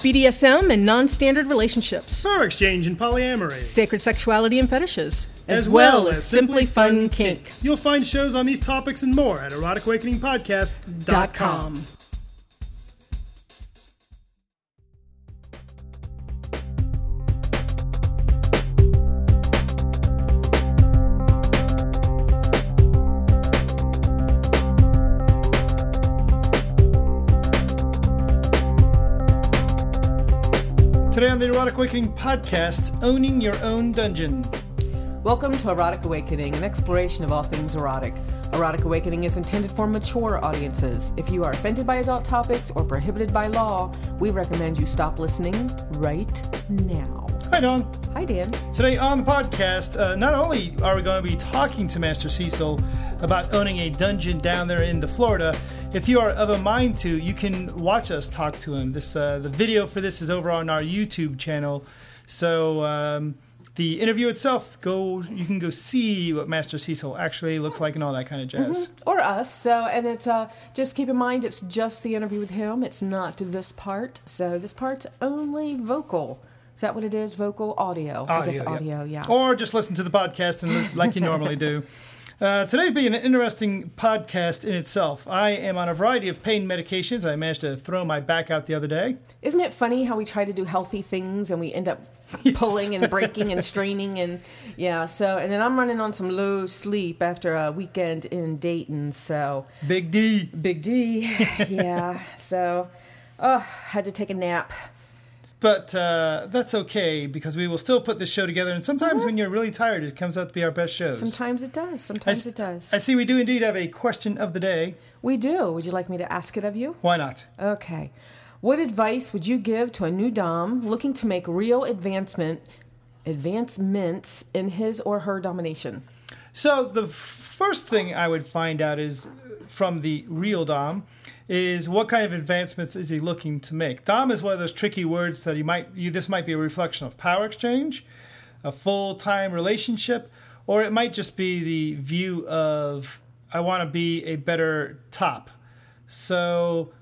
BDSM and non standard relationships, Power exchange and polyamory, sacred sexuality and fetishes, as, well, as simply fun kink. You'll find shows on these topics and more at eroticawakeningpodcast.com. Awakening podcast, owning your own dungeon. Welcome to Erotic Awakening, an exploration of all things erotic. Erotic Awakening is intended for mature audiences. If you are offended by adult topics or prohibited by law, we recommend you stop listening right now. Hi, Dawn. Hi, Dan. Today on the podcast, uh, not only are we going to be talking to Master Cecil about owning a dungeon down there in the Florida, if you are of a mind to, you can watch us talk to him. This uh, the video for this is over on our YouTube channel, so um, the interview itself, go you can go see what Master Cecil actually looks like and all that kind of jazz. Or us. So, and it's uh, just keep in mind it's just the interview with him. It's not this part. So this part's only vocal. Is that what it is? Vocal audio. I guess audio. Yeah. Or just listen to the podcast and like you normally do. Uh, today being an interesting podcast in itself. I am on a variety of pain medications. I managed to throw my back out the other day. Isn't it funny how we try to do healthy things and we end up pulling and breaking and straining and yeah. So and then I'm running on some low sleep after a weekend in Dayton. So Big D. big D. yeah. So oh, had to take a nap. But uh, that's okay because we will still put this show together. And sometimes when you're really tired, it comes out to be our best shows. Sometimes it does. Sometimes it does. I see we do indeed have a question of the day. we do. Would you like me to ask it of you? Why not? Okay. What advice would you give to a new dom looking to make real advancement advancements in his or her domination? So the first thing I would find out is from the real Dom is what kind of advancements is he looking to make. Dom is one of those tricky words that he might you this might be a reflection of power exchange, a full-time relationship, or it might just be the view of I want to be a better top. So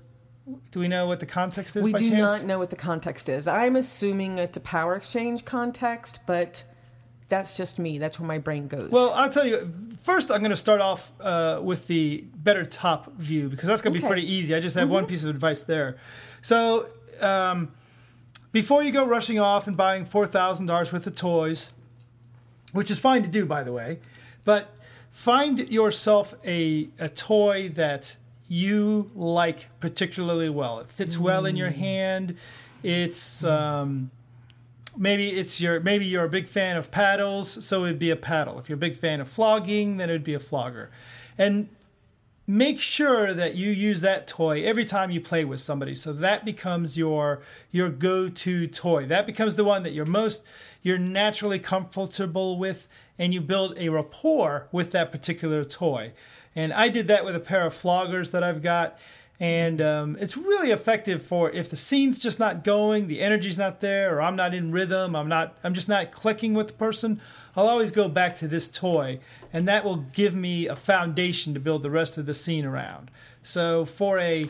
do we know what the context is We do chance? not know what the context is. I'm assuming it's a power exchange context, but that's just me. That's where my brain goes. Well, I'll tell you. First, I'm going to start off uh, with the better top view because that's going to be pretty easy. I just have one piece of advice there. So, um, before you go rushing off and buying four thousand dollars worth of toys, which is fine to do, by the way, but find yourself a a toy that you like particularly well. It fits well in your hand. It's um, maybe it's your maybe you're a big fan of paddles, so it'd be a paddle. If you're a big fan of flogging, then it'd be a flogger. And make sure that you use that toy every time you play with somebody. So that becomes your your go-to toy. That becomes the one that you're most you're naturally comfortable with and you build a rapport with that particular toy. And I did that with a pair of floggers that I've got and um, it's really effective for if the scene's just not going the energy's not there or i'm not in rhythm i'm not i'm just not clicking with the person i'll always go back to this toy and that will give me a foundation to build the rest of the scene around so for a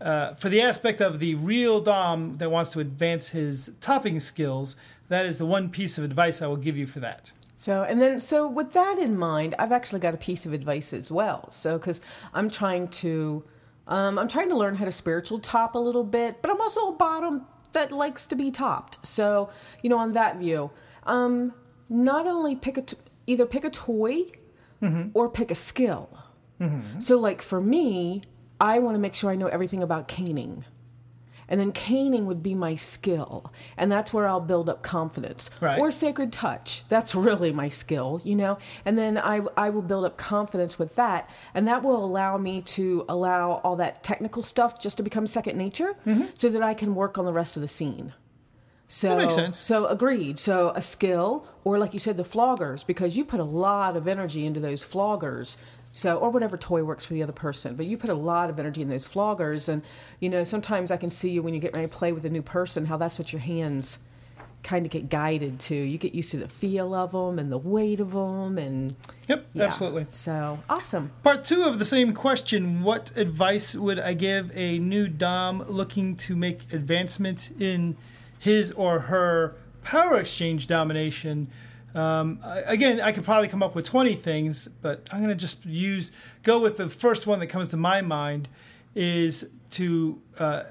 uh, for the aspect of the real dom that wants to advance his topping skills that is the one piece of advice i will give you for that So, and then, so with that in mind, I've actually got a piece of advice as well. So, because I'm trying to, um, I'm trying to learn how to spiritual top a little bit, but I'm also a bottom that likes to be topped. So, you know, on that view, um, not only pick a, t- either pick a toy or pick a skill. So, like for me, I want to make sure I know everything about caning. And then caning would be my skill. And that's where I'll build up confidence. Right. Or sacred touch. That's really my skill, you know? And then I, I will build up confidence with that. And that will allow me to allow all that technical stuff just to become second nature so that I can work on the rest of the scene. So, Mm-hmm. That makes sense. So agreed. So a skill, or like you said, the floggers, because you put a lot of energy into those floggers. So, or whatever toy works for the other person, but you put a lot of energy in those floggers, and you know sometimes I can see you when you get ready to play with a new person how that's what your hands kind of get guided to. You get used to the feel of them and the weight of them, and Yep, yeah. absolutely. So awesome. Part two of the same question What advice would I give a new Dom looking to make advancement in his or her power exchange domination? Um, again, I could probably come up with 20 things, but I'm going to just use, go with the first one that comes to my mind is to, uh,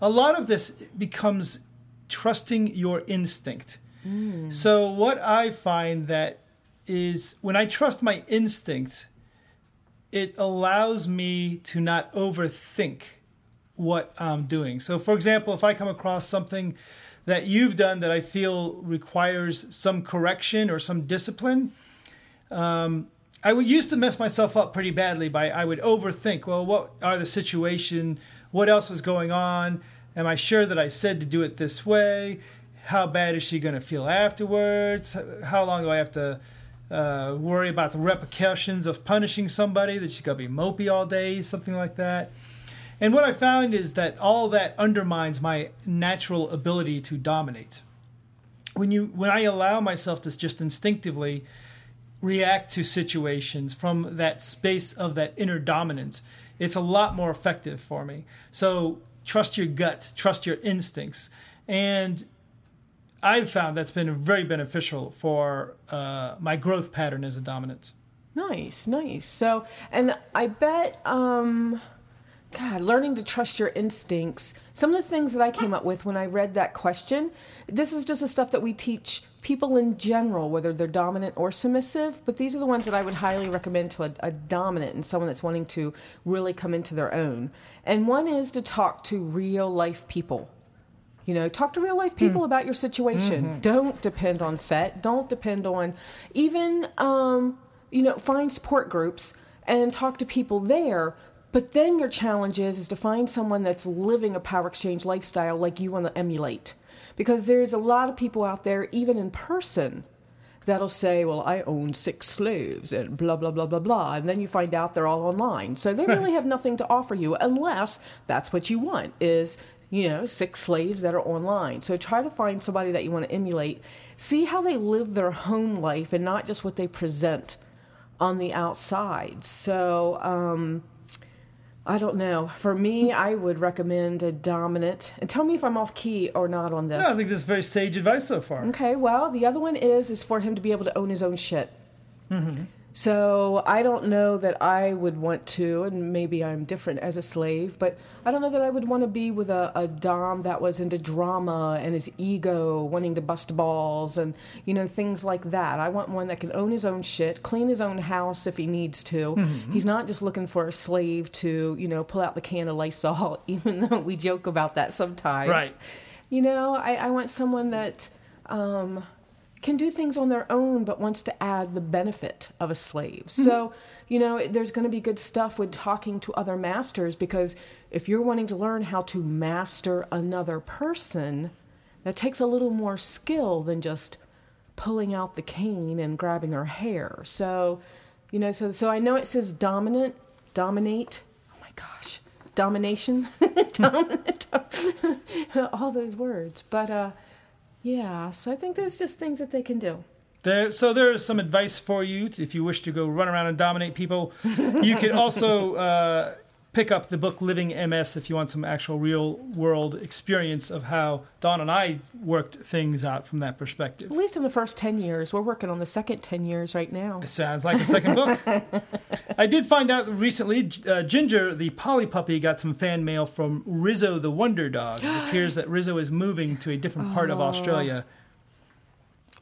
a lot of this becomes trusting your instinct. So, what I find that is when I trust my instinct, it allows me to not overthink what I'm doing. So, for example, if I come across something that you've done that I feel requires some correction or some discipline, um, I would used to mess myself up pretty badly by I would overthink. Well, what are the situation? What else was going on? Am I sure that I said to do it this way? How bad is she going to feel afterwards? How long do I have to uh, worry about the repercussions of punishing somebody? That she's going to be mopey all day, something like that. And what I found is that all that undermines my natural ability to dominate. When you when I allow myself to just instinctively react to situations from that space of that inner dominance, it's a lot more effective for me. So trust your gut, trust your instincts, and I've found that's been very beneficial for uh, my growth pattern as a dominant. Nice, nice. So, and I bet, um, God, learning to trust your instincts. Some of the things that I came up with when I read that question, this is just the stuff that we teach people in general, whether they're dominant or submissive. But these are the ones that I would highly recommend to a, a dominant and someone that's wanting to really come into their own. And one is to talk to real life people. You know, talk to real life people about your situation. Don't depend on FET. Don't depend on even, um, you know, find support groups and talk to people there. But then your challenge is, is to find someone that's living a power exchange lifestyle like you want to emulate. Because there's a lot of people out there, even in person, that'll say, Well, I own six slaves and blah, blah, blah, blah, blah. And then you find out they're all online. So they really have nothing to offer you unless that's what you want is, you know, six slaves that are online. So try to find somebody that you want to emulate. See how they live their home life and not just what they present on the outside. So, um, I don't know. For me, I would recommend a dominant. And tell me if I'm off key or not on this. Yeah, I think this is very sage advice so far. Okay, well, the other one is is for him to be able to own his own shit. Mm-hmm. So I don't know that I would want to, and maybe I'm different as a slave, but I don't know that I would want to be with a, a dom that was into drama and his ego, wanting to bust balls and you know things like that. I want one that can own his own shit, clean his own house if he needs to. He's not just looking for a slave to you know pull out the can of Lysol, even though we joke about that sometimes. Right. You know, I, I want someone that. Um, can do things on their own but wants to add the benefit of a slave. So, you know, there's going to be good stuff with talking to other masters because if you're wanting to learn how to master another person, that takes a little more skill than just pulling out the cane and grabbing her hair. So, you know, so so I know it says dominant, dominate. Oh my gosh. Domination, dominant, all those words. But uh yeah, so I think there's just things that they can do. There, so there is some advice for you t- if you wish to go run around and dominate people. You could also uh, pick up the book Living MS if you want some actual real world experience of how Dawn and I worked things out from that perspective. At least in the first 10 years. We're working on the second 10 years right now. It sounds like a second book. I did find out recently uh, Ginger, the Polly Puppy, got some fan mail from Rizzo the Wonder Dog. It appears that Rizzo is moving to a different part of Australia.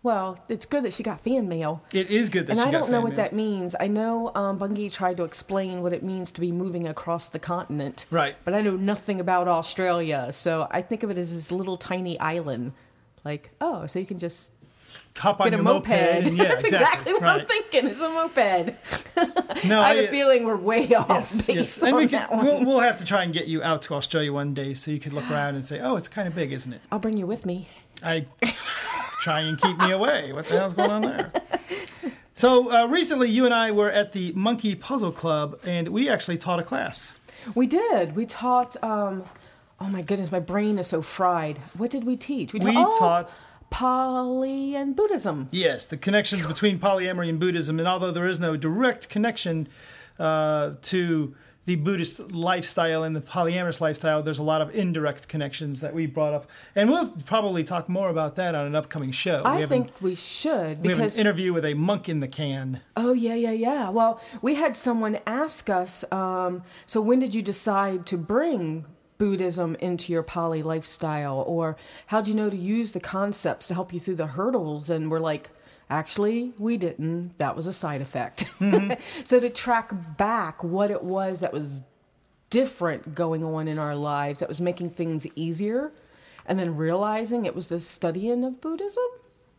Well, it's good that she got fan mail. It is good that And she I got don't know what mail. that means. I know um, Bungie tried to explain what it means to be moving across the continent. Right. But I know nothing about Australia. So I think of it as this little tiny island. Like, oh, so you can just Hop on get a your moped. and yeah, That's exactly what I'm thinking. It's a moped. No, I have I- a feeling we're way off Yes, base yes. on And we that could, one. we'll, we'll have to try and get you out to Australia one day so you could look around and say, oh, it's kind of big, isn't it? I'll bring you with me. I try and keep me away. What the hell's going on there? So uh, recently, you and I were at the Monkey Puzzle Club, and we actually taught a class. We did. We taught. Um, oh my goodness, my brain is so fried. What did we teach? We oh, taught poly and Buddhism. Yes, the connections between polyamory and Buddhism, and although there is no direct connection uh, to the Buddhist lifestyle and the polyamorous lifestyle, there's a lot of indirect connections that we brought up, and we'll probably talk more about that on an upcoming show. I we have an- think we should we have an interview with a monk in the can. Oh yeah, yeah, yeah. Well, we had someone ask us. Um, so when did you decide to bring Buddhism into your poly lifestyle, or how would you know to use the concepts to help you through the hurdles? And we're like, actually, we didn't. That was a side effect. so to track back what it was that was different going on in our lives, that was making things easier, and then realizing it was the studying of Buddhism.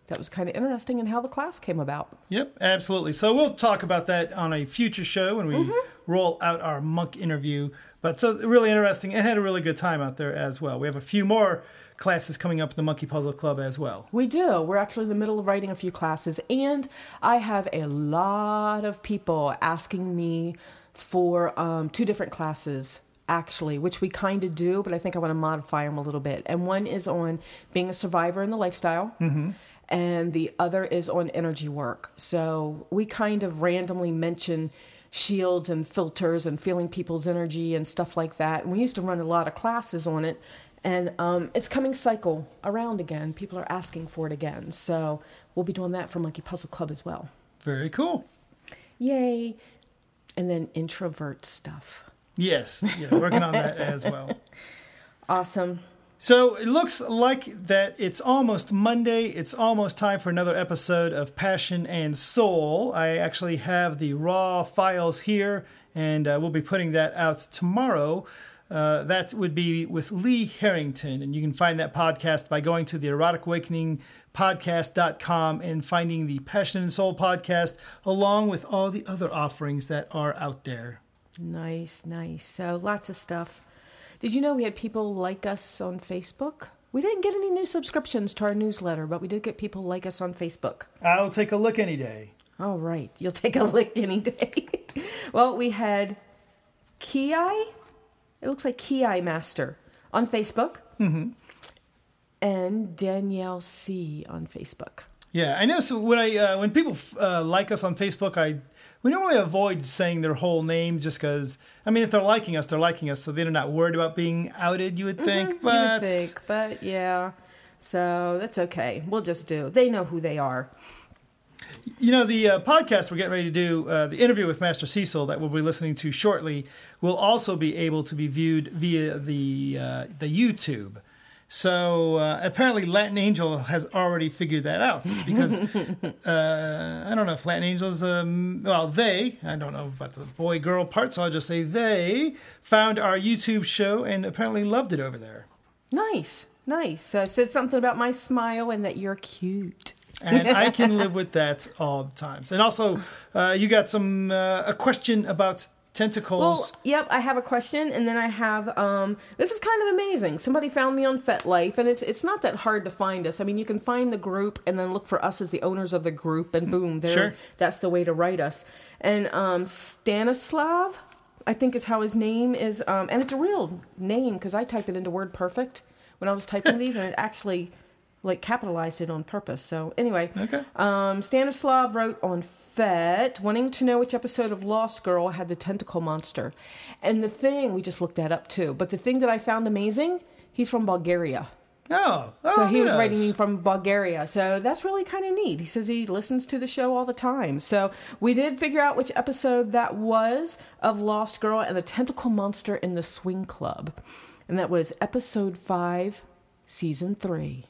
That was kind of interesting in how the class came about. Yep, absolutely. So we'll talk about that on a future show when we Mm-hmm. roll out our monk interview. But so really interesting and had a really good time out there as well. We have a few more classes coming up in the Monkey Puzzle Club as well. We do. We're actually in the middle of writing a few classes, and I have a lot of people asking me for um, two different classes, actually, which we kind of do, but I think I want to modify them a little bit. And one is on being a survivor in the lifestyle. And the other is on energy work. So we kind of randomly mention shields and filters and feeling people's energy and stuff like that. And we used to run a lot of classes on it. And um, it's coming cycle around again. People are asking for it again. So we'll be doing that for Monkey Puzzle Club as well. Very cool. Yay. And then introvert stuff. Yes, yeah, working on that as well. Awesome. So it looks like that it's almost Monday. It's almost time for another episode of Passion and Soul. I actually have the raw files here, and uh, we'll be putting that out tomorrow. Uh, that would be with Lee Harrington, and you can find that podcast by going to the Erotic Awakening podcast.com and finding the Passion and Soul podcast along with all the other offerings that are out there. Nice, nice. So lots of stuff. Did you know we had people like us on Facebook? We didn't get any new subscriptions to our newsletter, but we did get people like us on Facebook. I'll take a look any day. All right, you'll take a lick any day. well, we had Ki. It looks like Ki Master on Facebook, mm-hmm. and Danielle C on Facebook. Yeah, I know. So when I uh, when people uh, like us on Facebook, I we normally avoid saying their whole name just because I mean if they're liking us, they're liking us, so they're not worried about being outed. You would think, but Mm-hmm, You would think, but yeah. So that's okay. We'll just do. They know who they are. You know, the uh, podcast we're getting ready to do, uh, the interview with Master Cecil that we'll be listening to shortly, will also be able to be viewed via the uh, the YouTube. So uh, apparently, Latin Angel has already figured that out because uh, I don't know if Latin Angels, um, well, they, I don't know about the boy girl part, so I'll just say they found our YouTube show and apparently loved it over there. Nice, nice. So I said something about my smile and that you're cute. And I can live with that all the times. And also, uh, you got some uh, a question about tentacles. Well, yep, I have a question, and then I have um, this is kind of amazing. Somebody found me on FetLife, and it's it's not that hard to find us. I mean, you can find the group and then look for us as the owners of the group, and boom, there. Sure. That's the way to write us. And um, Stanislav, I think is how his name is, um, and it's a real name because I typed it into WordPerfect when I was typing these, and it actually like capitalized it on purpose. So anyway, Okay. um, Stanislav wrote on FET, wanting to know which episode of Lost Girl had the tentacle monster. And the thing, we just looked that up too, but the thing that I found amazing, he's from Bulgaria. oh, oh, So he was writing me from Bulgaria. So that's really kind of neat. He says he listens to the show all the time. So we did figure out which episode that was of Lost Girl and the tentacle monster in the swing club. And that was episode five, season three.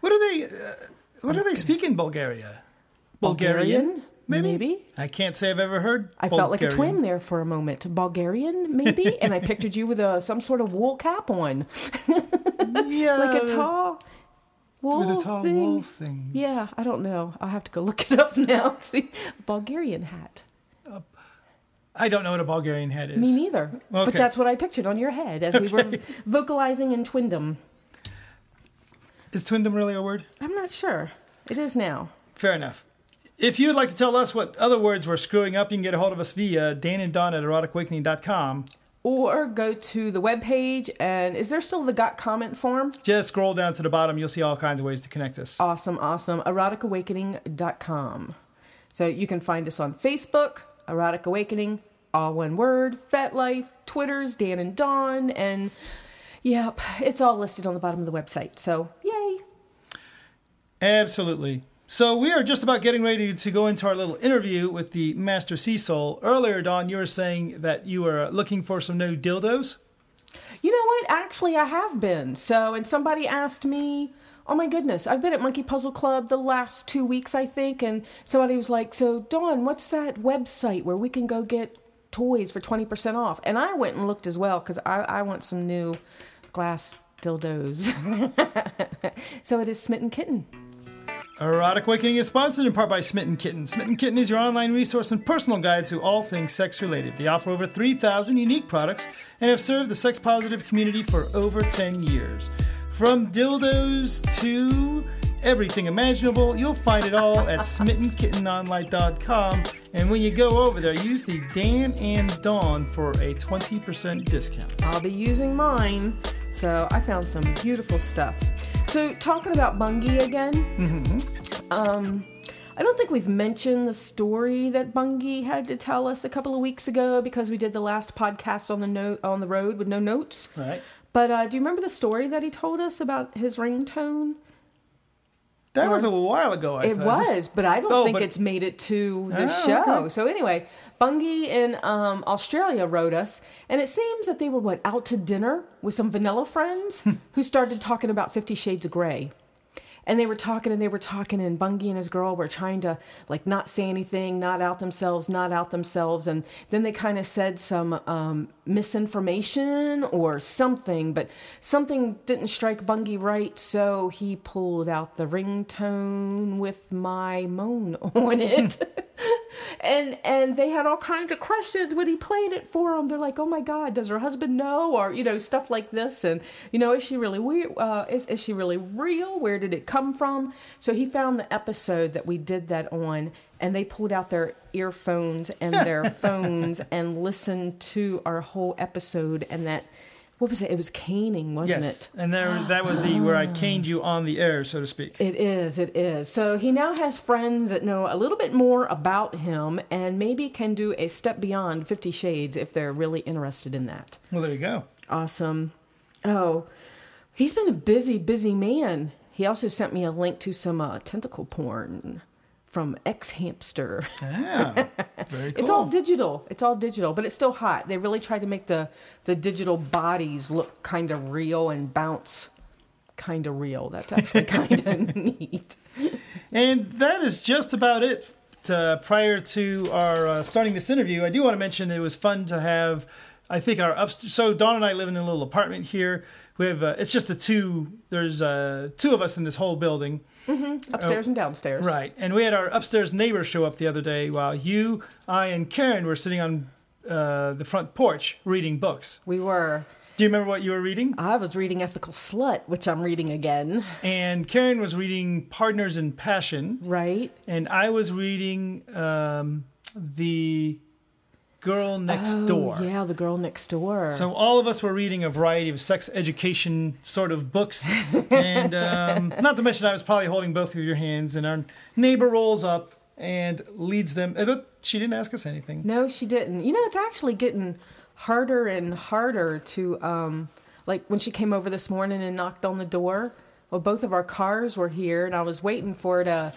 What do they? Uh, what do they speak in Bulgaria? Bulgarian? maybe. Maybe. I can't say I've ever heard. I felt like a twin there for a moment. Bulgarian, maybe? and I pictured you with a some sort of wool cap on. Yeah, like a tall wool with a tall thing. wool thing. Yeah, I don't know. I'll have to go look it up now. See, Bulgarian hat. I don't know what a Bulgarian hat is. Me neither. But that's what I pictured on your head as we were vocalizing in Twindom. Is twindom really a word? I'm not sure. It is now. Fair enough. If you'd like to tell us what other words we're screwing up, you can get a hold of us via Dan and Dawn at eroticawakening.com. or go to the webpage. And is there still the got comment form? Just scroll down to the bottom. You'll see all kinds of ways to connect us. Awesome, awesome. Eroticawakening.com. So you can find us on Facebook, Erotic Awakening, all one word, FetLife, Twitter's Dan and Dawn, and yep, it's all listed on the bottom of the website. So yay! Absolutely. So we are just about getting ready to go into our little interview with the Master Cecil. Earlier, Dawn, you were saying that you were looking for some new dildos. You know what? Actually, I have been. So, and somebody asked me, oh my goodness, I've been at Monkey Puzzle Club the last two weeks, I think, and somebody was like, so, Dawn, what's that website where we can go get toys for 20% off? And I went and looked as well because I, I want some new glass dildos. so it is Smitten Kitten. Erotic Awakening is sponsored in part by Smitten Kitten. Smitten Kitten is your online resource and personal guide to all things sex related. They offer over 3,000 unique products and have served the sex positive community for over 10 years. From dildos to everything imaginable, you'll find it all at smittenkittenonline.com. And when you go over there, use the Dan and Dawn for a 20% discount. I'll be using mine. So I found some beautiful stuff. So talking about Bungie again, Mm-hmm. um, I don't think we've mentioned the story that Bungie had to tell us a couple of weeks ago because we did the last podcast on the note on the road with no notes. Right? But uh, do you remember the story that he told us about his ringtone? That was a while ago, I It thought. was, but I don't Oh, think but- it's made it to the Oh, show. okay. So anyway, Bungie in um, Australia wrote us, and it seems that they were what out to dinner with some vanilla friends who started talking about Fifty Shades of Grey. And they were talking and they were talking, and Bungie and his girl were trying to like not say anything, not out themselves, not out themselves. And then they kind of said some um, misinformation or something, but something didn't strike Bungie right, so he pulled out the ringtone with my moan on it. and and they had all kinds of questions when he played it for them. They're like, "Oh my God, does her husband know?" Or you know, stuff like this. And you know, is she really weird? Uh, is is she really real? Where did it come from? So he found the episode that we did that on, and they pulled out their earphones and their phones and listened to our whole episode. And that, what was it? It was caning, wasn't Yes. it? And there, that was the where I caned you on the air, so to speak. It is, it is. So he now has friends that know a little bit more about him and maybe can do a step beyond Fifty Shades if they're really interested in that. Well, there you go. Awesome. Oh, he's been a busy, busy man. He also sent me a link to some uh, tentacle porn from xHamster. Yeah. Very cool. It's all digital. It's all digital, but it's still hot. They really tried to make the the digital bodies look kind of real and bounce kind of real. That's actually kind of neat. And that is just about it. Uh, prior to our uh, starting this interview, I do want to mention it was fun to have. I think our upstairs. So Dawn and I live in a little apartment here. We have. Uh, it's just the two. There's uh, two of us in this whole building. Upstairs and downstairs. Right. And we had our upstairs neighbor show up the other day while you, I, and Karen were sitting on uh, the front porch reading books. We were. Do you remember what you were reading? I was reading Ethical Slut, which I'm reading again. And Karen was reading Partners in Passion. Right? and I was reading um, the Girl Next Oh, Door. Yeah, the girl next door. So all of us were reading a variety of sex education sort of books, and um, not to mention I was probably holding both of your hands. And our neighbor rolls up and leads them. uh, But she didn't ask us anything. no, she didn't. You know, it's actually getting harder and harder to, um, like when she came over this morning and knocked on the door. Well, both of our cars were here, and I was waiting for her to.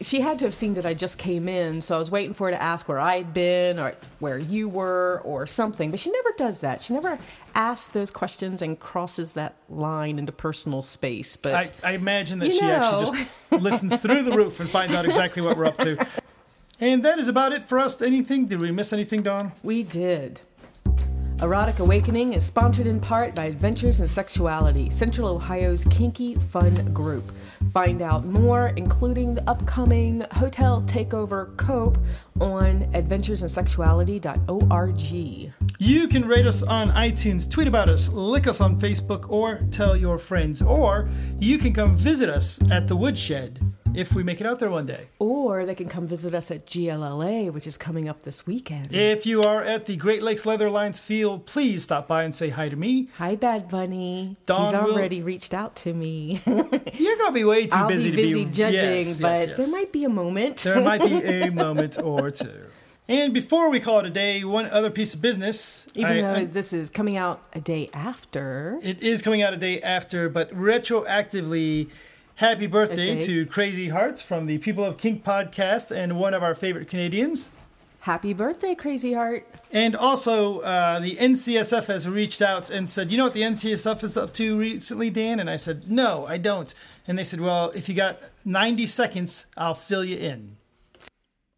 She had to have seen that I just came in, so I was waiting for her to ask where I'd been or where you were or something. But she never does that. She never asks those questions and crosses that line into personal space. But I, I imagine that she actually just listens through the roof and finds out exactly what we're up to. And that is about it for us. Anything? Did we miss anything, Dawn? We did. Erotic Awakening is sponsored in part by Adventures in Sexuality, Central Ohio's kinky fun group. Find out more, including the upcoming Hotel Takeover Cope, on adventuresinsexuality.org. You can rate us on iTunes, tweet about us, lick us on Facebook, or tell your friends. Or you can come visit us at the Woodshed. Mm-hmm. if we make it out there one day. Or they can come visit us at GLLA, which is coming up this weekend. If you are at the Great Lakes Leather Alliance field, please stop by and say hi to me. Hi, Bad Bunny. Dawn She's will- already reached out to me. You're gonna be way too I'll busy be to busy be judging, Yes, but yes, yes. there might be a moment. there might be a moment or two. And before we call it a day, one other piece of business. Even I- though I- this is coming out a day after. It is coming out a day after, but retroactively, happy birthday Okay. to Crazy Hearts from the People of Kink podcast and one of our favorite Canadians. Happy birthday, Crazy Heart. And also, uh, the NCSF has reached out and said, You know what the NCSF is up to recently, Dan? And I said, No, I don't. And they said, Well, if you got 90 seconds, I'll fill you in.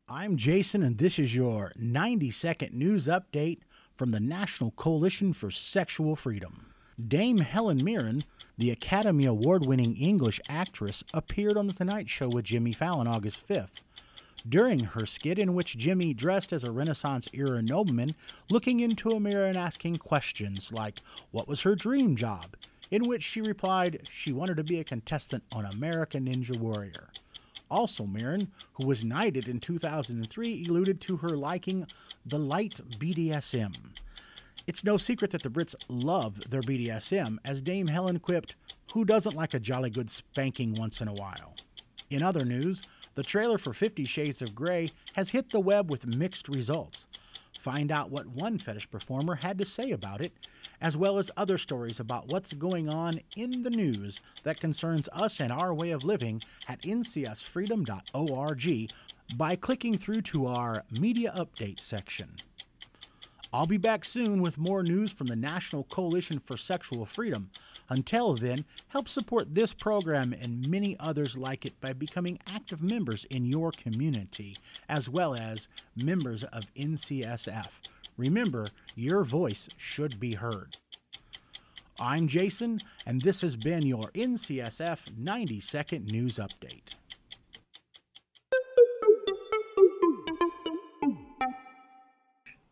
I'm Jason, and this is your 90 second news update from the National Coalition for Sexual Freedom. Dame Helen Mirren, the Academy Award winning English actress, appeared on The Tonight Show with Jimmy Fallon August 5th. During her skit, in which Jimmy dressed as a Renaissance era nobleman, looking into a mirror and asking questions like, What was her dream job? In which she replied, She wanted to be a contestant on American Ninja Warrior. Also, Mirren, who was knighted in 2003, alluded to her liking the light BDSM. It's no secret that the Brits love their BDSM, as Dame Helen quipped, Who doesn't like a jolly good spanking once in a while? In other news, the trailer for Fifty Shades of Grey has hit the web with mixed results. Find out what one fetish performer had to say about it, as well as other stories about what's going on in the news that concerns us and our way of living at ncsfreedom.org by clicking through to our Media Update section. I'll be back soon with more news from the National Coalition for Sexual Freedom. Until then, help support this program and many others like it by becoming active members in your community, as well as members of NCSF. Remember, your voice should be heard. I'm Jason, and this has been your NCSF 90 Second News Update.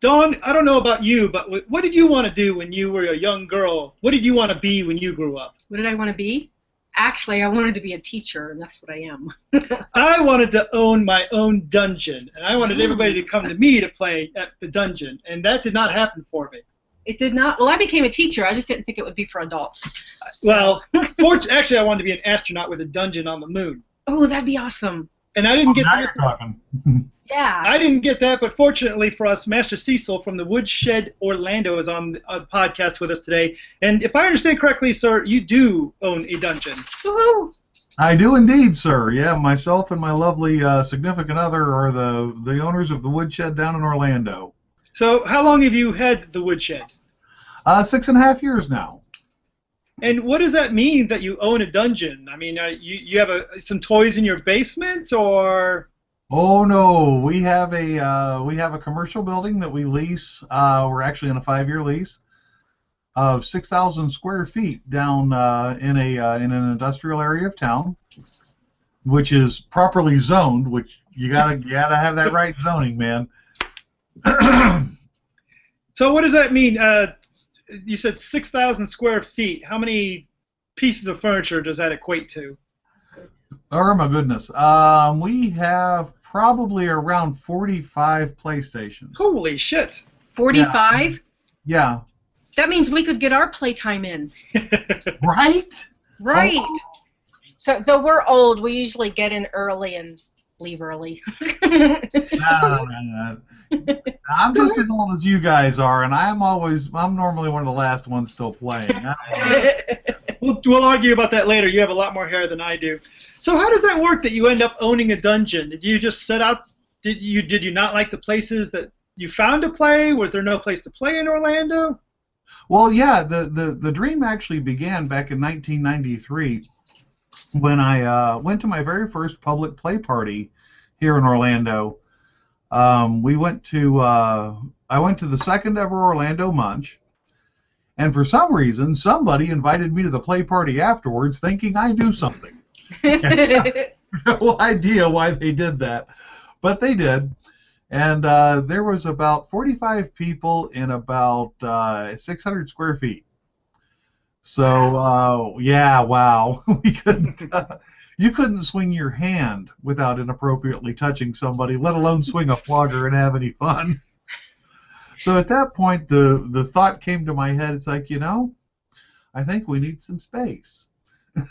Dawn, I don't know about you, but what did you want to do when you were a young girl? What did you want to be when you grew up? What did I want to be? Actually, I wanted to be a teacher, and that's what I am. I wanted to own my own dungeon, and I wanted everybody to come to me to play at the dungeon, and that did not happen for me. It did not. Well, I became a teacher. I just didn't think it would be for adults. So- Well, fort- actually, I wanted to be an astronaut with a dungeon on the moon, oh, that'd be awesome. and I didn't oh, get now that. you're talking. Yeah. I didn't get that, but fortunately for us, Master Cecil from the Woodshed Orlando is on the uh, podcast with us today. And if I understand correctly, sir, you do own a dungeon. Woohoo! I do indeed, sir. Yeah, myself and my lovely uh, significant other are the the owners of the woodshed down in Orlando. So, how long have you had the Woodshed? Uh, six and a half years now. And what does that mean that you own a dungeon? I mean, uh, you you have a, some toys in your basement, or Oh no, we have a uh, we have a commercial building that we lease. Uh, we're actually in a five-year lease of six thousand square feet down uh, in a uh, in an industrial area of town, which is properly zoned. Which you gotta you gotta have that right zoning, man. so what does that mean? Uh, you said six thousand square feet. How many pieces of furniture does that equate to? Oh my goodness. Um, we have probably around 45 PlayStations. Holy shit! 45? Yeah. That means we could get our playtime in. Right? Right. Oh. So, though we're old, we usually get in early and leave early. No, no, no, no. I'm just as old as you guys are, and I'm always I'm normally one of the last ones still playing. We'll, we'll argue about that later. You have a lot more hair than I do. So how does that work that you end up owning a dungeon? Did you just set out? Did you did you not like the places that you found to play? Was there no place to play in Orlando? Well, yeah, the, the, the dream actually began back in 1993 when I uh, went to my very first public play party here in Orlando. Um, we went to uh, I went to the second ever Orlando Munch, and for some reason, somebody invited me to the play party afterwards, thinking I knew something. no idea why they did that, but they did. And uh, there was about 45 people in about uh, 600 square feet. So uh, yeah, wow, we couldn't. Uh, you couldn't swing your hand without inappropriately touching somebody, let alone swing a flogger and have any fun. So at that point, the the thought came to my head. It's like you know, I think we need some space.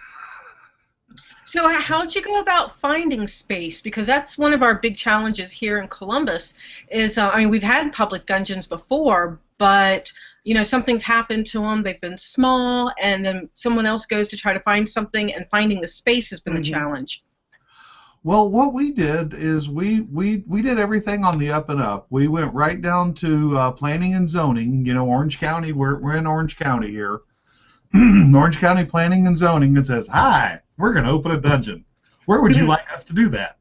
So how'd you go about finding space? Because that's one of our big challenges here in Columbus. Is uh, I mean we've had public dungeons before, but you know something's happened to them. They've been small, and then someone else goes to try to find something, and finding the space has been Mhm. the challenge. Well, what we did is we we we did everything on the up and up. We went right down to uh, planning and zoning. You know, Orange County. We're we're in Orange County here. Orange County Planning and Zoning. It says, "Hi, we're going to open a dungeon. Where would you like us to do that?"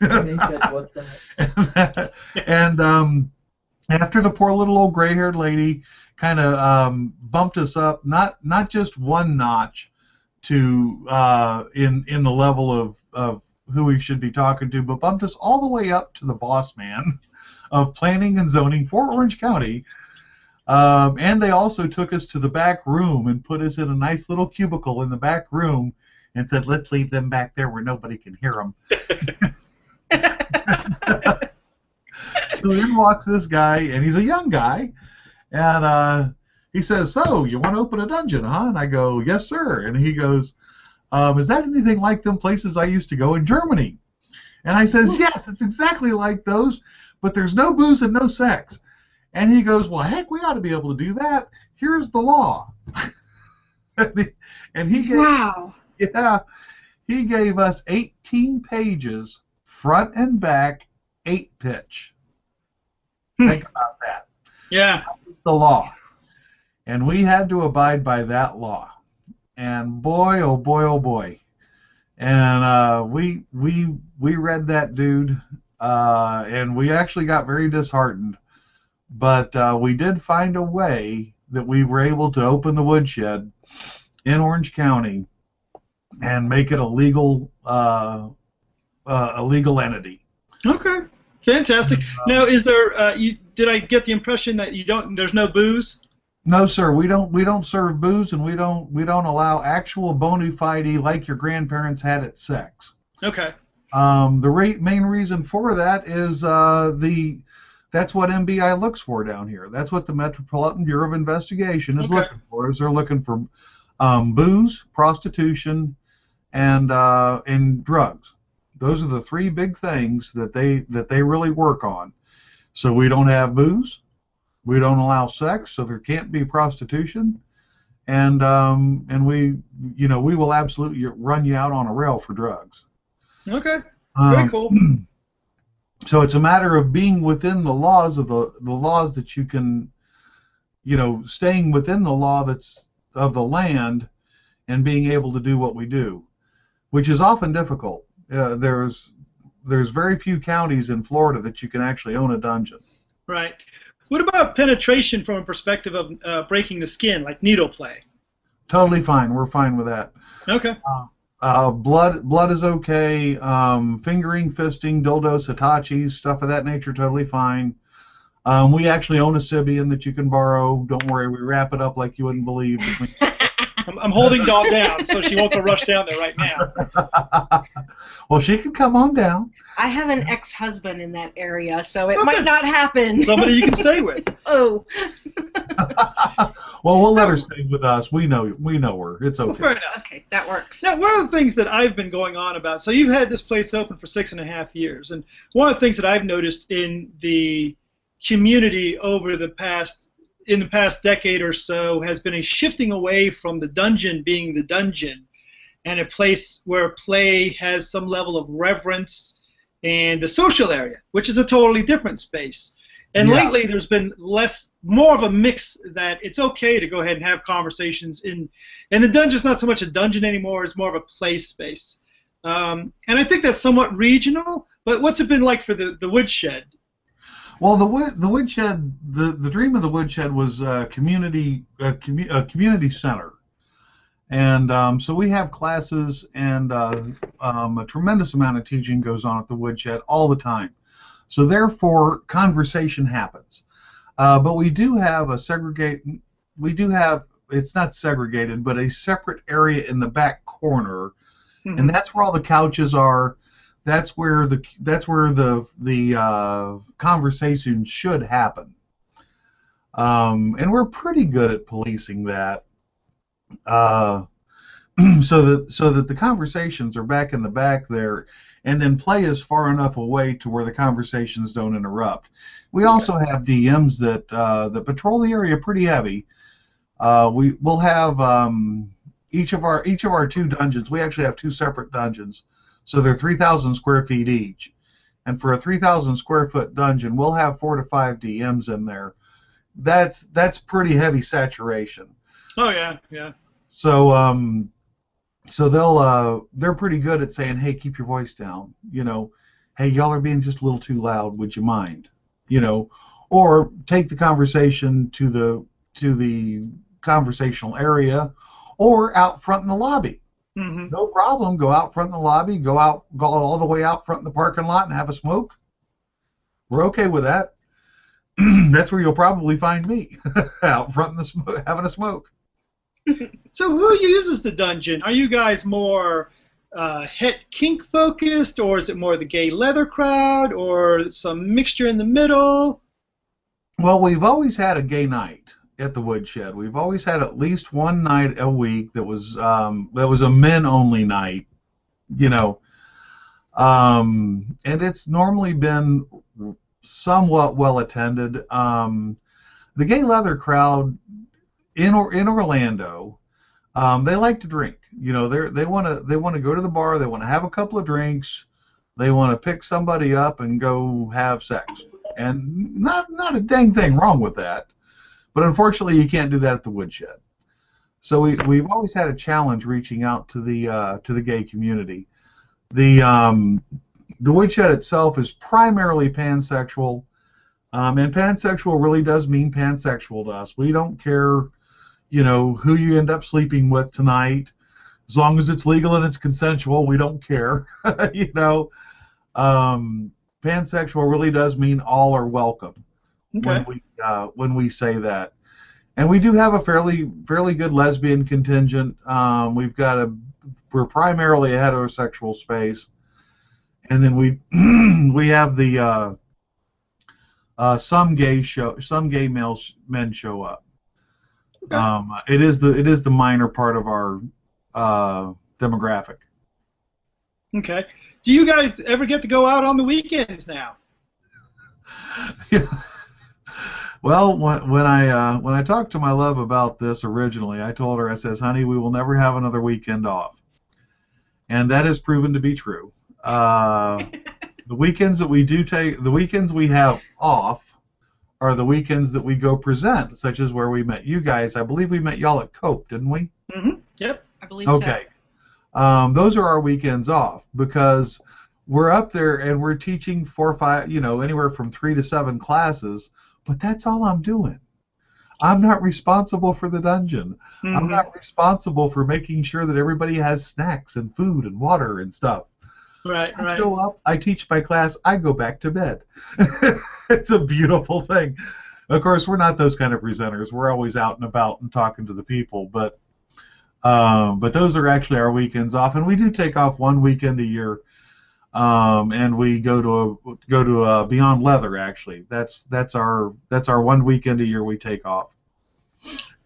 And he that?" and um, after the poor little old gray-haired lady kind of um, bumped us up, not not just one notch to uh, in in the level of of who we should be talking to, but bumped us all the way up to the boss man of planning and zoning for Orange County. Um, and they also took us to the back room and put us in a nice little cubicle in the back room and said, "Let's leave them back there where nobody can hear them." so in walks this guy, and he's a young guy, and uh, he says, "So you want to open a dungeon, huh?" And I go, "Yes, sir." And he goes, um, "Is that anything like them places I used to go in Germany?" And I says, "Yes, it's exactly like those, but there's no booze and no sex." And he goes, "Well, heck, we ought to be able to do that. Here's the law." and he- and he gave, Wow. yeah, he gave us 18 pages, front and back, eight pitch. Think about that. Yeah. The law. And we had to abide by that law. And boy, oh boy, oh boy. And uh, we we we read that dude, uh, and we actually got very disheartened. But uh, we did find a way that we were able to open the woodshed in Orange County and make it a legal uh, uh, a legal entity. Okay. Fantastic. Now, is there? Uh, you, did I get the impression that you don't? There's no booze? No, sir. We don't. We don't serve booze, and we don't. We don't allow actual bona fide like your grandparents had at sex. Okay. Um, the re- main reason for that is uh, the. That's what MBI looks for down here. That's what the Metropolitan Bureau of Investigation is Okay. looking for. Is they're looking for um, booze, prostitution, and uh, and drugs. Those are the three big things that they that they really work on. So we don't have booze, we don't allow sex, so there can't be prostitution, and um, and we you know we will absolutely run you out on a rail for drugs. Okay. Very Um, cool. so it's a matter of being within the laws of the the laws that you can, you know, staying within the law that's of the land, and being able to do what we do, which is often difficult. Uh, there's there's very few counties in Florida that you can actually own a dungeon. Right. What about penetration from a perspective of uh, breaking the skin, like needle play? Totally fine. We're fine with that. Okay. Uh, blood blood is okay. Um, fingering, fisting, dildos, hitachis, stuff of that nature, totally fine. Um, we actually own a Sybian that you can borrow. Don't worry, we wrap it up like you wouldn't believe. I'm, I'm holding Dawn down so she won't go rush down there right now. well, she can come on down. I have an ex-husband in that area, so it Okay. might not happen. Somebody you can stay with. oh. well, we'll let her stay with us. We know we know her. It's okay. fair enough. Okay, that works. Now, one of the things that I've been going on about, so you've had this place open for six and a half years, and one of the things that I've noticed in the community over the past, in the past decade or so, has been a shifting away from the dungeon being the dungeon, and a place where play has some level of reverence, and the social area, which is a totally different space. And Yeah. lately, there's been less, more of a mix that it's okay to go ahead and have conversations in and the dungeon's not so much a dungeon anymore; it's more of a play space. Um, and I think that's somewhat regional. But what's it been like for the the woodshed? Well, the wood the woodshed the, the dream of the woodshed was a community a, commu- a community center, and um, so we have classes and uh, um, a tremendous amount of teaching goes on at the woodshed all the time. So therefore, conversation happens. Uh, but we do have a segregate. We do have it's not segregated, but a separate area in the back corner, Mhm. and that's where all the couches are. That's where the that's where the the uh, conversation should happen. Um, and we're pretty good at policing that. Uh, so that so that the conversations are back in the back there, and then play is far enough away to where the conversations don't interrupt. We also have DMs that uh, that patrol the area pretty heavy. Uh, we will have um, each of our each of our two dungeons. We actually have two separate dungeons, so they're 3,000 square feet each. And for a 3,000 square foot dungeon, we'll have four to five DMs in there. That's that's pretty heavy saturation. Oh yeah, yeah. So um, so they'll uh, they're pretty good at saying, hey, keep your voice down. You know, hey, y'all are being just a little too loud. Would you mind? You know, or take the conversation to the to the conversational area, or out front in the lobby. Hmm No problem. Go out front in the lobby. Go out. Go all the way out front in the parking lot and have a smoke. We're okay with that. That's where you'll probably find me out front in the smoke, having a smoke. So who uses the dungeon? Are you guys more uh, het kink focused, or is it more the gay leather crowd, or some mixture in the middle? Well, we've always had a gay night at the woodshed. We've always had at least one night a week that was um, that was a men only night. You know, um, and it's normally been somewhat well attended. Um, the gay leather crowd in or in Orlando, um, they like to drink. You know, they they want to they want to go to the bar. They want to have a couple of drinks. They want to pick somebody up and go have sex. And not not a dang thing wrong with that. But unfortunately, you can't do that at the woodshed. So we we've always had a challenge reaching out to the uh, to the gay community. The um, the woodshed itself is primarily pansexual, um, and pansexual really does mean pansexual to us. We don't care, you know, who you end up sleeping with tonight, as long as it's legal and it's consensual. We don't care, you know. Um, pansexual really does mean all are welcome Okay. when we uh, when we say that. And we do have a fairly fairly good lesbian contingent. Um, we've got a we're primarily a heterosexual space, and then we we have the uh, uh, some gay show some gay males men show up. Okay. Um, it is the it is the minor part of our uh, demographic. Okay. Do you guys ever get to go out on the weekends now? Well, when, when I uh, when I talked to my love about this originally, I told her I says, "Honey, we will never have another weekend off," and that has proven to be true. Uh, the weekends that we do take, the weekends we have off, are the weekends that we go present, such as where we met you guys. I believe we met y'all at Cope, didn't we? Mm-hmm. Yep. I believe so. Okay. Um, those are our weekends off because we're up there and we're teaching four or five, you know, anywhere from three to seven classes, but that's all I'm doing. I'm not responsible for the dungeon. I'm Mhm. not responsible for making sure that everybody has snacks and food and water and stuff. Right. I Right. go up, I teach my class, I go back to bed. it's a beautiful thing. Of course, we're not those kind of presenters. We're always out and about and talking to the people, but um, but those are actually our weekends off, and we do take off one weekend a year, um, and we go to a go to a Beyond Leather. Actually, that's that's our that's our one weekend a year we take off.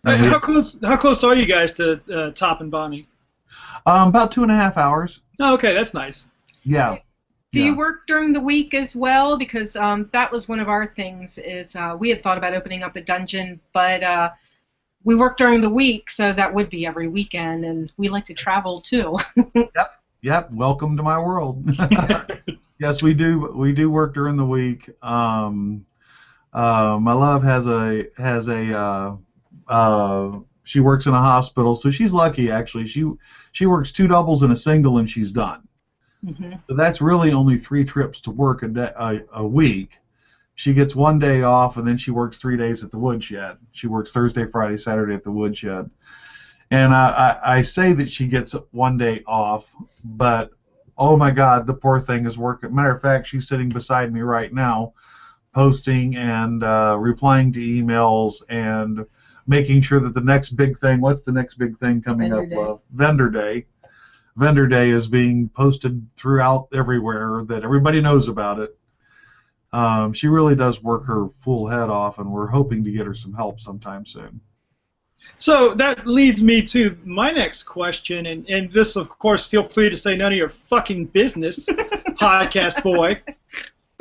Hey, we- how close? How close are you guys to uh, Top and Bonnie? um, about two and a half hours. Oh, okay, that's nice. Yeah. Do Yeah. you work during the week as well? Because um, that was one of our things. Is uh, we had thought about opening up a dungeon, but uh, we work during the week, so that would be every weekend, and we like to travel too. Yep, welcome to my world. yes, we do. We do work during the week. Um, uh, my love has a has a uh, uh, she works in a hospital, so she's lucky actually. She she works two doubles and a single, and she's done. hmm So that's really only three trips to work a, day, a, a week. She gets one day off, and then she works three days at the woodshed. She works Thursday, Friday, Saturday at the woodshed. And I, I, I say that she gets one day off, but oh my God, the poor thing is working. Matter of fact, she's sitting beside me right now, posting and uh, replying to emails and making sure that the next big thing. What's the next big thing coming Vendor up? Day. Love Vendor Day. Vendor Day is being posted throughout everywhere that everybody knows about it. Um, she really does work her full head off, and we're hoping to get her some help sometime soon. So that leads me to my next question, and, and this, of course, feel free to say none of your fucking business, podcast boy.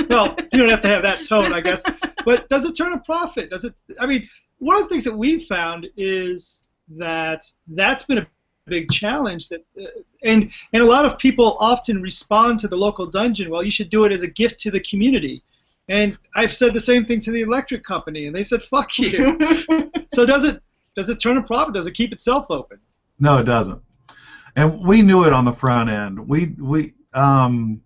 Well, you don't have to have that tone, I guess. But does it turn a profit? Does it? I mean, one of the things that we've found is that that's been a big challenge. That uh, and and a lot of people often respond to the local dungeon. Well, you should do it as a gift to the community. And I've said the same thing to the electric company, and they said, "Fuck you." so does it does it turn a profit? Does it keep itself open? No, it doesn't. And we knew it on the front end. We we um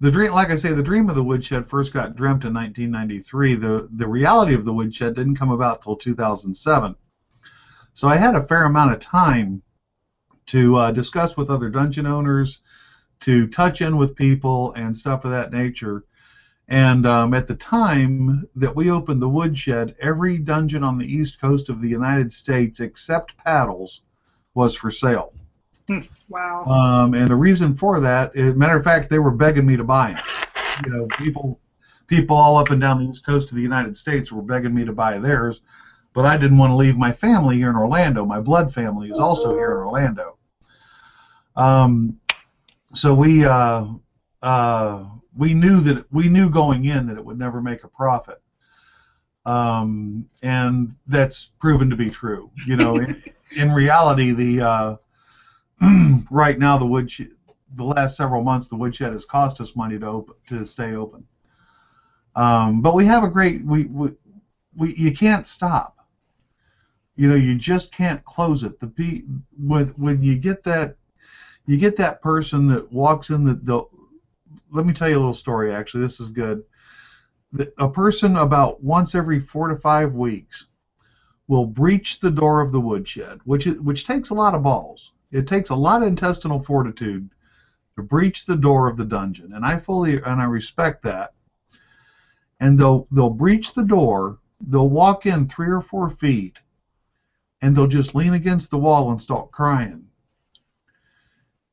the dream like I say, the dream of the woodshed first got dreamt in 1993. The the reality of the woodshed didn't come about till 2007. So I had a fair amount of time to uh, discuss with other dungeon owners, to touch in with people and stuff of that nature. And um, at the time that we opened the woodshed, every dungeon on the east coast of the United States, except paddles, was for sale. Wow. Um, and the reason for that, is, matter of fact, they were begging me to buy them. You know, people, people all up and down the east coast of the United States were begging me to buy theirs, but I didn't want to leave my family here in Orlando. My blood family is also here in Orlando. Um, so we uh, uh, we knew that we knew going in that it would never make a profit. Um, and that's proven to be true. You know, in, in reality, the uh, right now the woodshed, the last several months, the woodshed has cost us money to open to stay open. Um, but we have a great we, we we you can't stop. You know, you just can't close it. The be with when you get that you get that person that walks in the, the let me tell you a little story actually. This is good. A person about once every four to five weeks will breach the door of the woodshed which is, which takes a lot of balls. It takes a lot of intestinal fortitude to breach the door of the dungeon and i fully and i respect that. And they'll they'll breach the door they'll walk in three or four feet and they'll just lean against the wall and start crying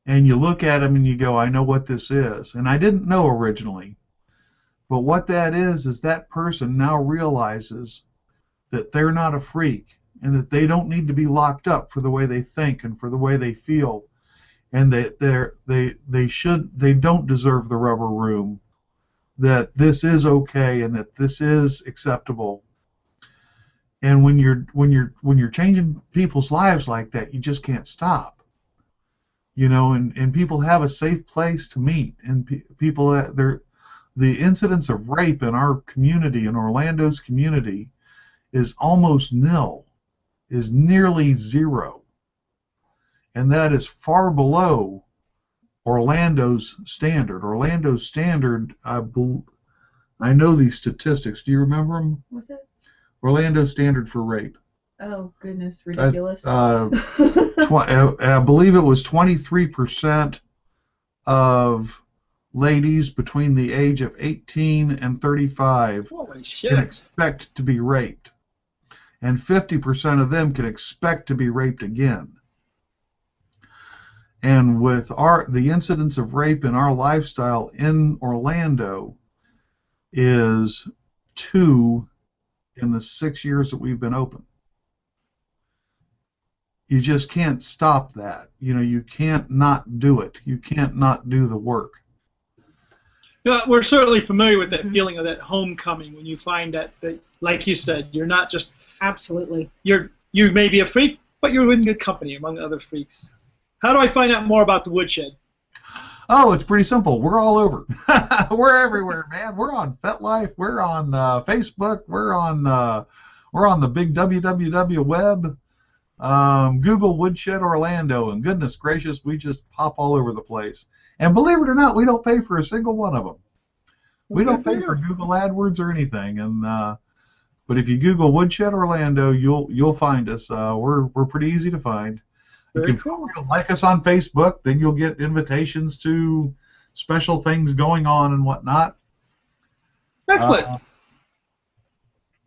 and you look at them and you go, I know what this is. And I didn't know originally. But what that is, is that person now realizes that they're not a freak and that they don't need to be locked up for the way they think and for the way they feel and that they're they they should they don't deserve the rubber room that this is okay and that this is acceptable and when you're when you're when you're changing people's lives like that you just can't stop you know, and, and people have a safe place to meet, and pe- people uh, there, the incidence of rape in our community, in Orlando's community, is almost nil, is nearly zero, and that is far below Orlando's standard. Orlando's standard, I bel I know these statistics. Do you remember them? What's it? Orlando's standard for rape. Oh goodness, ridiculous. Uh, tw- uh, I believe it was 23% of ladies between the age of 18 and 35 Holy can expect to be raped, and 50% of them can expect to be raped again. And with our the incidence of rape in our lifestyle in Orlando is two in the six years that we've been open you just can't stop that. You know, you can't not do it. You can't not do the work. Yeah, we're certainly familiar with that feeling of that homecoming when you find that, that, like you said, you're not just Absolutely. you're you may be a freak, but you're in good company among other freaks. How do I find out more about the woodshed? Oh, it's pretty simple. We're all over. we're everywhere, man. We're on FetLife. We're on uh, Facebook. We're on uh, we're on the big www web. Um, Google Woodshed Orlando, and goodness gracious, we just pop all over the place. And believe it or not, we don't pay for a single one of them. We don't pay for Google AdWords or anything. And uh, but if you Google Woodshed Orlando, you'll you'll find us. Uh, we're we're pretty easy to find. You Very can cool. like us on Facebook, then you'll get invitations to special things going on and whatnot. Excellent. Uh,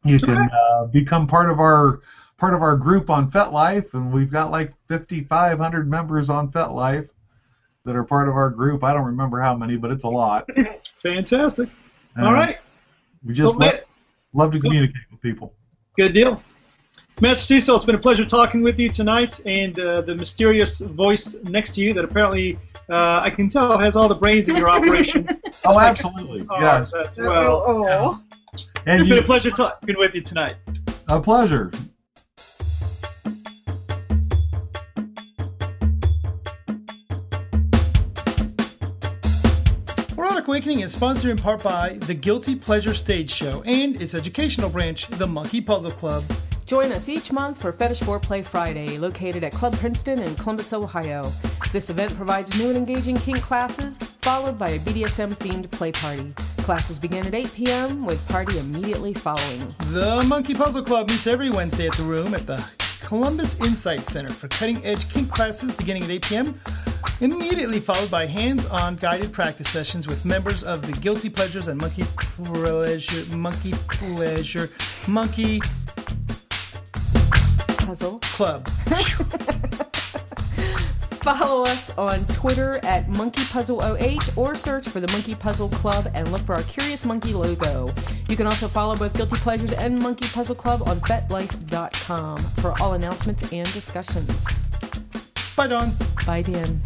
you can uh, become part of our part of our group on FetLife, and we've got like 5,500 members on FetLife that are part of our group. I don't remember how many, but it's a lot. Fantastic. And All right. We just Well, love, love to communicate with people. Good deal. Master Cecil, it's been a pleasure talking with you tonight, and uh, the mysterious voice next to you that apparently uh, I can tell has all the brains in your operation. Oh, absolutely. Yeah. Well. Oh. And It's been a pleasure talking with you tonight. a pleasure. Erotic Awakening is sponsored in part by the Guilty Pleasure Stage Show and its educational branch, the Monkey Puzzle Club. Join us each month for Fetish Foreplay Friday, located at Club Princeton in Columbus, Ohio. This event provides new and engaging kink classes, followed by a BDSM themed play party. Classes begin at 8 p.m., with party immediately following. The Monkey Puzzle Club meets every Wednesday at the room at the Columbus Insight Center for cutting edge kink classes beginning at 8 p.m. Immediately followed by hands on guided practice sessions with members of the Guilty Pleasures and Monkey Pleasure, Monkey Pleasure, Monkey Puzzle. Club. Follow us on Twitter at MonkeyPuzzleOH or search for the Monkey Puzzle Club and look for our Curious Monkey logo. You can also follow both Guilty Pleasures and Monkey Puzzle Club on FetLife.com for all announcements and discussions. Bye, Dawn. Bye, Dan.